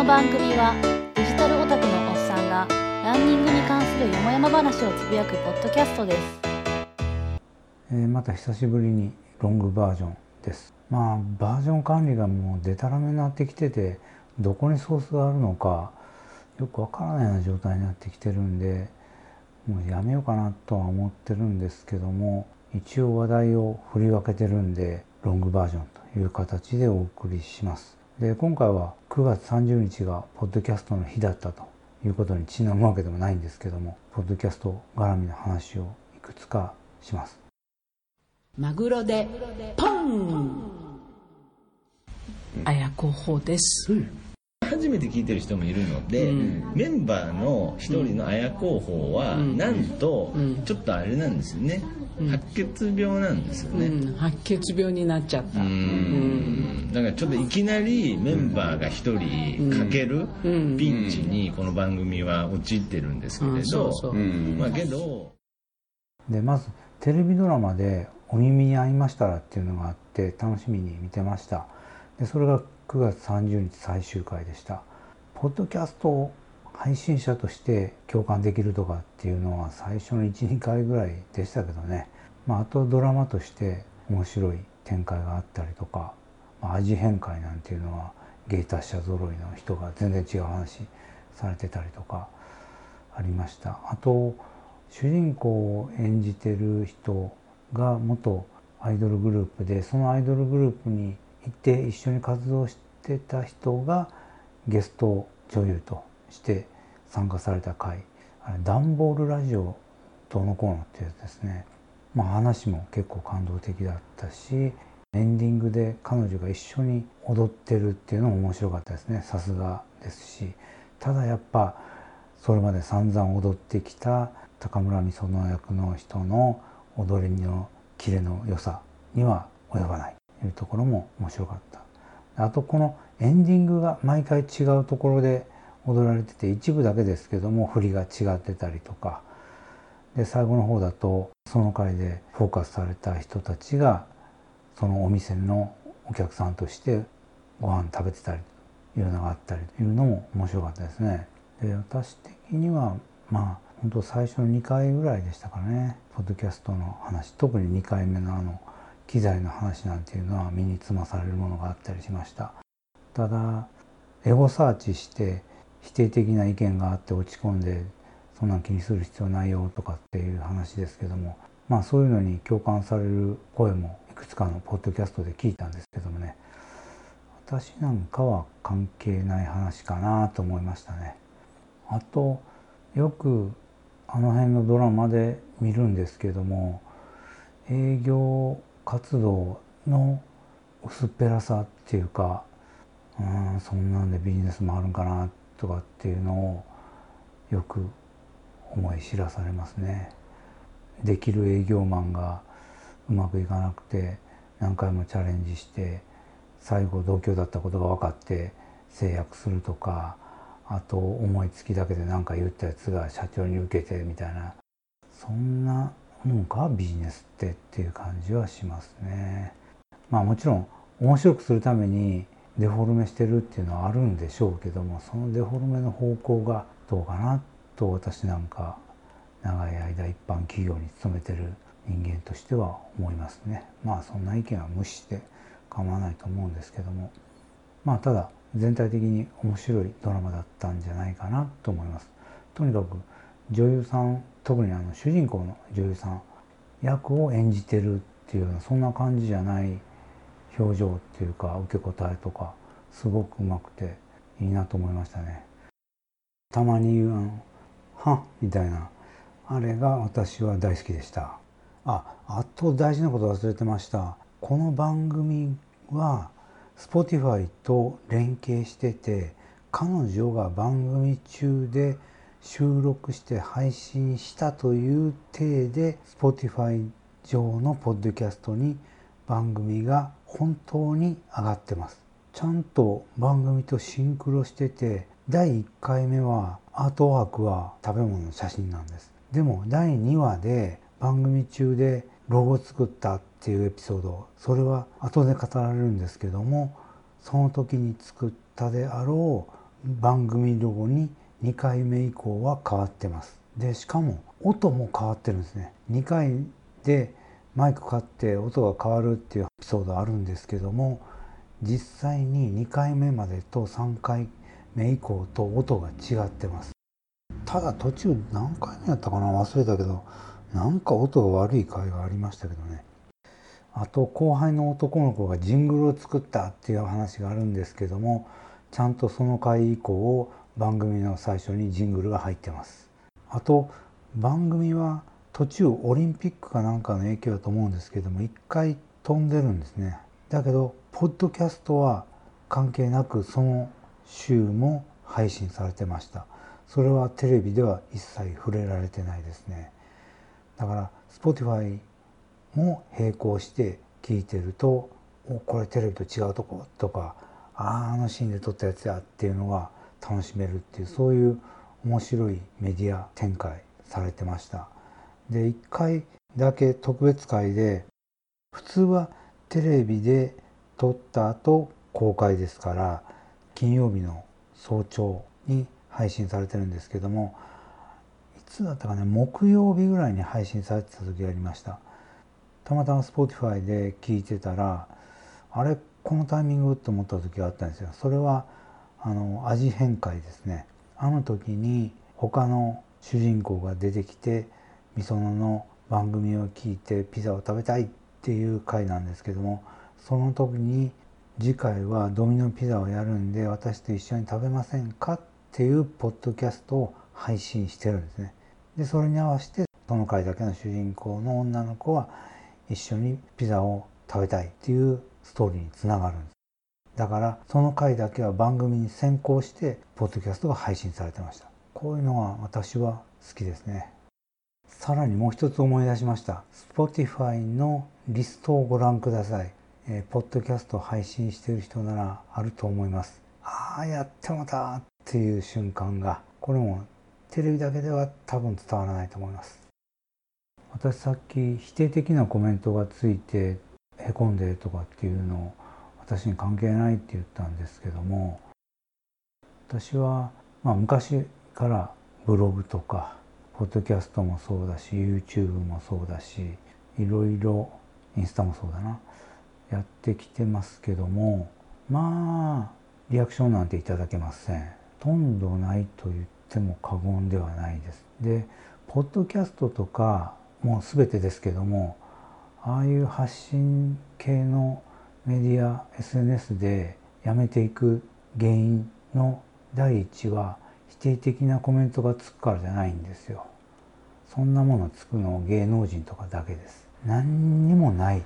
の番組はデジタルオタクのおっさんがランニングに関するよもやま話をつぶやくポッドキャストです、えーまた久しぶりにロングバージョンです。まあバージョン管理がもうデタラメになってきててどこにソースがあるのかよくわからないような状態になってきてるんでもうやめようかなとは思ってるんですけども一応話題を振り分けてるんでロングバージョンという形でお送りします。で今回は9月30日がポッドキャストの日だったということにちなむわけでもないんですけどもポッドキャスト絡みの話をいくつかします。マグロでポン！綾候補です、初めて聞いてる人もいるので、うん。メンバーの一人の綾候補は、うん。なんと、うん。ちょっとあれなんですよね、うん。白血病なんですよね、うん、白血病になっちゃった。うーん。だからちょっといきなりメンバーが一人かけるうん。ピンチにこの番組は陥ってるんですけれうんそどうそう。まあけどでまずテレビドラマで「お耳に合いましたら」っていうのがあって楽しみに見てました。でそれが9月30日最終回でした。ポッドキャスト配信者として共感できるとかっていうのは最初の12回ぐらいでしたけどね、まあ、あとドラマとして面白い展開があったりとか、まあ、味変会なんていうのは芸達者揃いの人が全然違う話されてたりとかありました。あと主人公を演じてる人が元アイドルグループでそのアイドルグループにいて一緒に活動してた人がゲスト女優として参加された回。あれダンボールラジオどうのこうのっていうやつですね。まあ話も結構感動的だったしエンディングで彼女が一緒に踊ってるっていうのも面白かったですね。さすがですし。ただやっぱそれまで散々踊ってきた高村美園役の人の踊りのキレの良さには及ばない。いうところも面白かった。あとこのエンディングが毎回違うところで踊られてて一部だけですけども振りが違ってたりとか。で最後の方だとその回でフォーカスされた人たちがそのお店のお客さんとしてご飯食べてたりというのがあったりというのも面白かったですね。で私的にはまあ本当最初の2回ぐらいでしたかね。ポッドキャストの話特に2回目のあの機材の話なんていうのは身につまされるものがあったりしました。ただエゴサーチして否定的な意見があって落ち込んでそんなん気にする必要ないよとかっていう話ですけどもまあそういうのに共感される声もいくつかのポッドキャストで聞いたんですけどもね。私なんかは関係ない話かなと思いましたね。あとよくあの辺のドラマで見るんですけども営業活動の薄っぺらさっていうかうんそんなんでビジネスもあるんかなとかっていうのをよく思い知らされますね。できる営業マンがうまくいかなくて何回もチャレンジして最後同居だったことが分かって制約するとかあと思いつきだけで何か言ったやつが社長に受けてみたいなそんなもんかビジネスってっていう感じはしますね。まあもちろん面白くするためにデフォルメしてるっていうのはあるんでしょうけどもそのデフォルメの方向がどうかなと私なんか長い間一般企業に勤めてる人間としては思いますね。まあそんな意見は無視して構わないと思うんですけどもまあただ全体的に面白いドラマだったんじゃないかなと思います。とにかく女優さん特にあの主人公の女優さん役を演じてるっていうようなそんな感じじゃない表情っていうか受け答えとかすごくうまくていいなと思いましたね。たまに言うあの「は」みたいなあれが私は大好きでした。ああと大事なこと忘れてました。この番組は Spotify と連携してて彼女が番組中で収録して配信したという体で Spotify 上のポッドキャストに番組が本当に上がってます。ちゃんと番組とシンクロしてて第1回目はアートワークは食べ物の写真なんです。でも第2話で番組中でロゴ作ったっていうエピソードそれは後で語られるんですけどもその時に作ったであろう番組ロゴに2回目以降は変わってます。でしかも音も変わってるんですね。2回でマイク買って音が変わるっていうエピソードあるんですけども実際に2回目までと3回目以降と音が違ってます。ただ途中何回目やったかな？忘れたけどなんか音が悪い回がありましたけどね。あと後輩の男の子がジングルを作ったっていう話があるんですけどもちゃんとその回以降番組の最初にジングルが入ってます。あと番組は途中オリンピックかなんかの影響だと思うんですけども一回飛んでるんですね。だけどポッドキャストは関係なくその週も配信されてました。それはテレビでは一切触れられてないですね。だから Spotify も並行して聞いてるとおこれテレビと違うとことかあああのシーンで撮ったやつやっていうのが楽しめるっていうそういう面白いメディア展開されてました。で1回だけ特別会で普通はテレビで撮った後公開ですから金曜日の早朝に配信されてるんですけどもいつだったかね木曜日ぐらいに配信されてた時がありました。たまたま Spotify で聞いてたらあれこのタイミングと思った時があったんですよ。それはあの味変会ですね。あの時に他の主人公が出てきてみそのの番組を聞いてピザを食べたいっていう回なんですけどもその時に次回はドミノピザをやるんで私と一緒に食べませんかっていうポッドキャストを配信してるんですね。でそれに合わせてその回だけの主人公の女の子は一緒にピザを食べたいっていうストーリーにつながるんです。だからその回だけは番組に先行してポッドキャストが配信されてました。こういうのは私は好きですね。さらにもう一つ思い出しました。Spotify のリストをご覧ください、えー、ポッドキャスト配信してる人ならあると思います。ああやってもたっていう瞬間が。これもテレビだけでは多分伝わらないと思います。私さっき否定的なコメントがついてへこんでるとかっていうのを私に関係ないって言ったんですけども私は、まあ、昔からブログとかポッドキャストもそうだし YouTube もそうだしいろいろインスタもそうだなやってきてますけどもまあリアクションなんていただけません。ほとんどないと言っても過言ではないです。でポッドキャストとかもう全てですけどもああいう発信系のメディア SNS でやめていく原因の第一は否定的なコメントがつくからじゃないんですよ。そんなものつくの芸能人とかだけです。何にもない。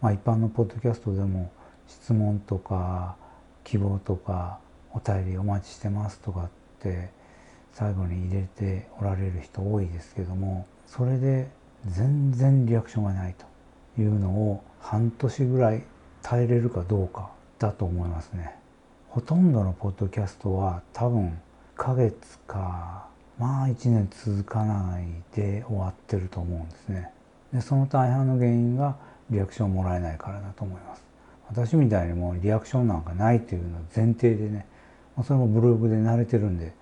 まあ一般のポッドキャストでも質問とか希望とかお便りお待ちしてますとかって最後に入れておられる人多いですけどもそれで全然リアクションがないというのを半年ぐらい耐えれるかどうかだと思いますね。ほとんどのポッドキャストは多分1ヶ月かまあ1年続かないで終わってると思うんですね。でその大半の原因がリアクションもらえないからだと思います。私みたいにもうリアクションなんかないというのは前提でねそれもブログで慣れてるんで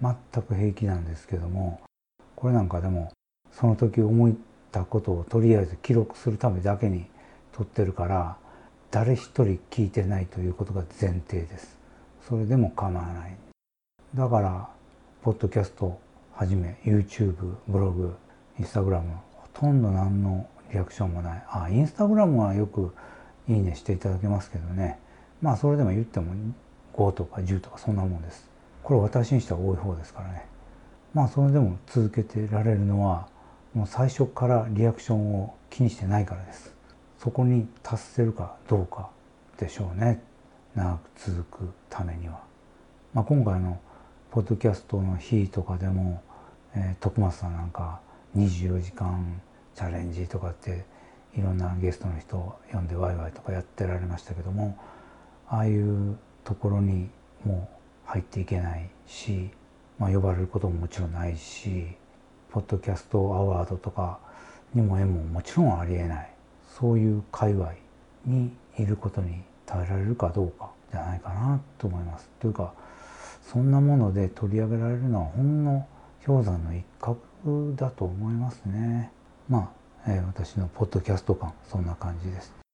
全く平気なんですけどもこれなんかでもその時思ったことをとりあえず記録するためだけに撮ってるから誰一人聞いてないということが前提です。それでも構わない。だからポッドキャストはじめ YouTube ブログインスタグラムほとんど何のリアクションもない。あインスタグラムはよくいいねしていただけますけどね。まあそれでも言っても5とか10とかそんなもんです。これ私にしては多い方ですからね。まあそれでも続けてられるのはもう最初からリアクションを気にしてないからです。そこに達せるかどうかでしょうね。長く続くためには、まあ、今回のポッドキャストの日とかでも、えー、徳松さんなんか24時間チャレンジとかっていろんなゲストの人を呼んでワイワイとかやってられましたけどもああいうところにもう入っていけないし、まあ、呼ばれることももちろんないしポッドキャストアワードとかにも縁ももちろんありえない。そういう界隈にいることに耐えられるかどうかじゃないかなと思います。というかそんなもので取り上げられるのはほんの氷山の一角だと思いますねまあ、えー、私のポッドキャスト感そんな感じです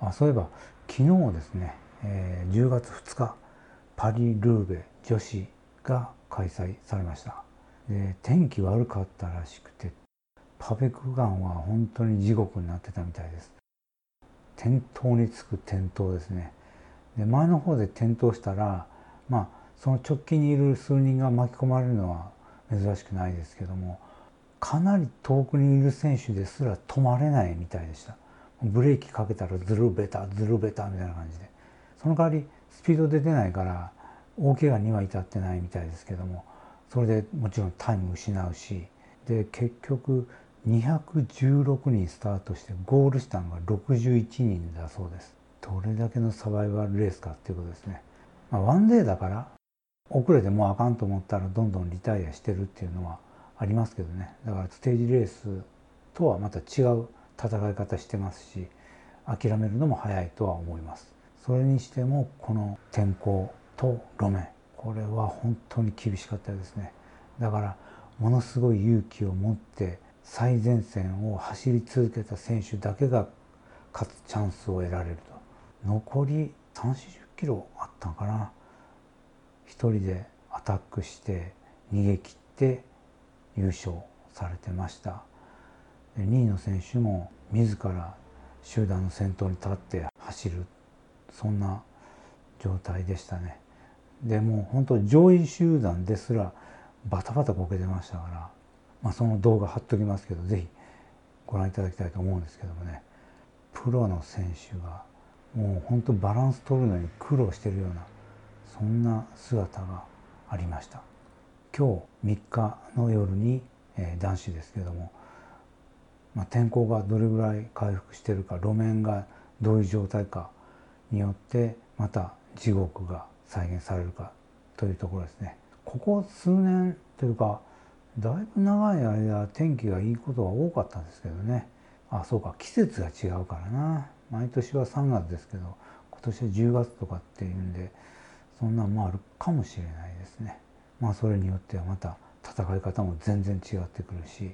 あそういえば昨日ですね、えー、10月2日パリ・ルーベ女子が開催されました。で天気悪かったらしくてパフェ区間は本当に地獄になってたみたいです。転倒につく転倒ですね。で前の方で転倒したらまあその直近にいる数人が巻き込まれるのは珍しくないですけどもかなり遠くにいる選手ですら止まれないみたいでした。ブレーキかけたらズルベタズルベタみたいな感じで。その代わりスピードで出ないから大怪我には至ってないみたいですけどもそれでもちろんタイム失うしで結局216人スタートしてゴールしたのが61人だそうです。どれだけのサバイバルレースかっていうことですね、まあ、ワンデーだから遅れてもうあかんと思ったらどんどんリタイアしてるっていうのはありますけどね。だからステージレースとはまた違う戦い方してますし諦めるのも早いとは思います。それにしてもこの天候と路面これは本当に厳しかったですね。だからものすごい勇気を持って最前線を走り続けた選手だけが勝つチャンスを得られると。残り3 4 0キロあったんかな。一人でアタックして逃げ切って優勝されてました。2位の選手も自ら集団の先頭に立って走るそんな状態でしたね。でもう本当上位集団ですらバタバタこけてましたから、まあ、その動画貼っときますけど是非ご覧いただきたいと思うんですけどもねプロの選手がもう本当バランス取るのに苦労してるようなそんな姿がありました。今日3日の夜に、えー、男子ですけどもまあ、天候がどれぐらい回復してるか路面がどういう状態かによってまた地獄が再現されるかというところですね。ここ数年というかだいぶ長い間天気がいいことが多かったんですけどね。あそうか季節が違うからな。毎年は3月ですけど今年は10月とかっていうんでそんなんもあるかもしれないですね。まあそれによってはまた戦い方も全然違ってくるし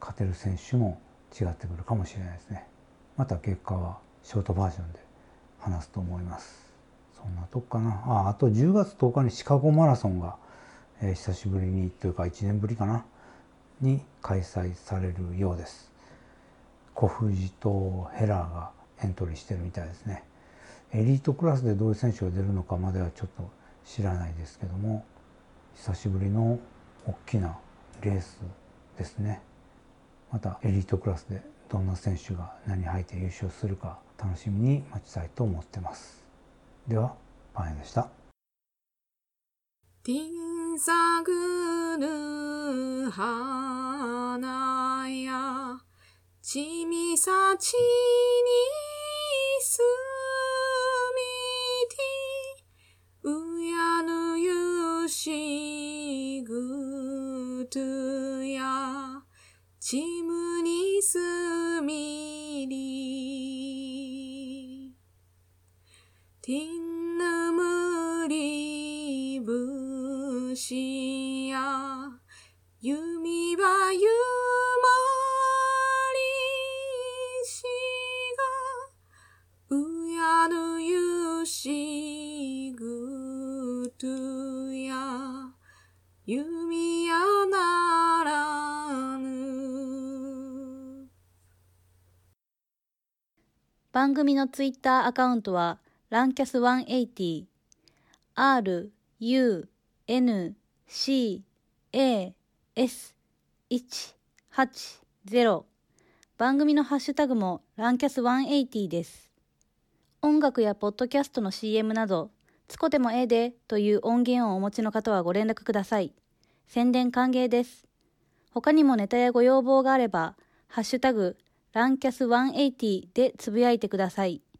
勝てる選手も違ってくるかもしれないですね。また結果はショートバージョンで話すと思います。そんなとこかな。ああと10月10日にシカゴマラソンが、えー、久しぶりにというか1年ぶりかな。に開催されるようです。小藤とヘラーがエントリーしてるみたいですね。エリートクラスでどういう選手が出るのかまではちょっと知らないですけども久しぶりの大きなレースですね。またエリートクラスでどんな選手が何入って優勝するか楽しみに待ちたいと思ってます。ではパン屋でした。ティンサグル花やちみさちにすみてうやぬゆしぐとやちすみり。ティンヌムリブシア、弓は弓番組のツイッターアカウントはランキャス180 R U N C A S 180番組のハッシュタグもランキャス180です。音楽やポッドキャストの CM など、つこでもええでという音源をお持ちの方はご連絡ください。宣伝歓迎です。他にもネタやご要望があれば、ハッシュタグ、ランキャス180でつぶやいてください。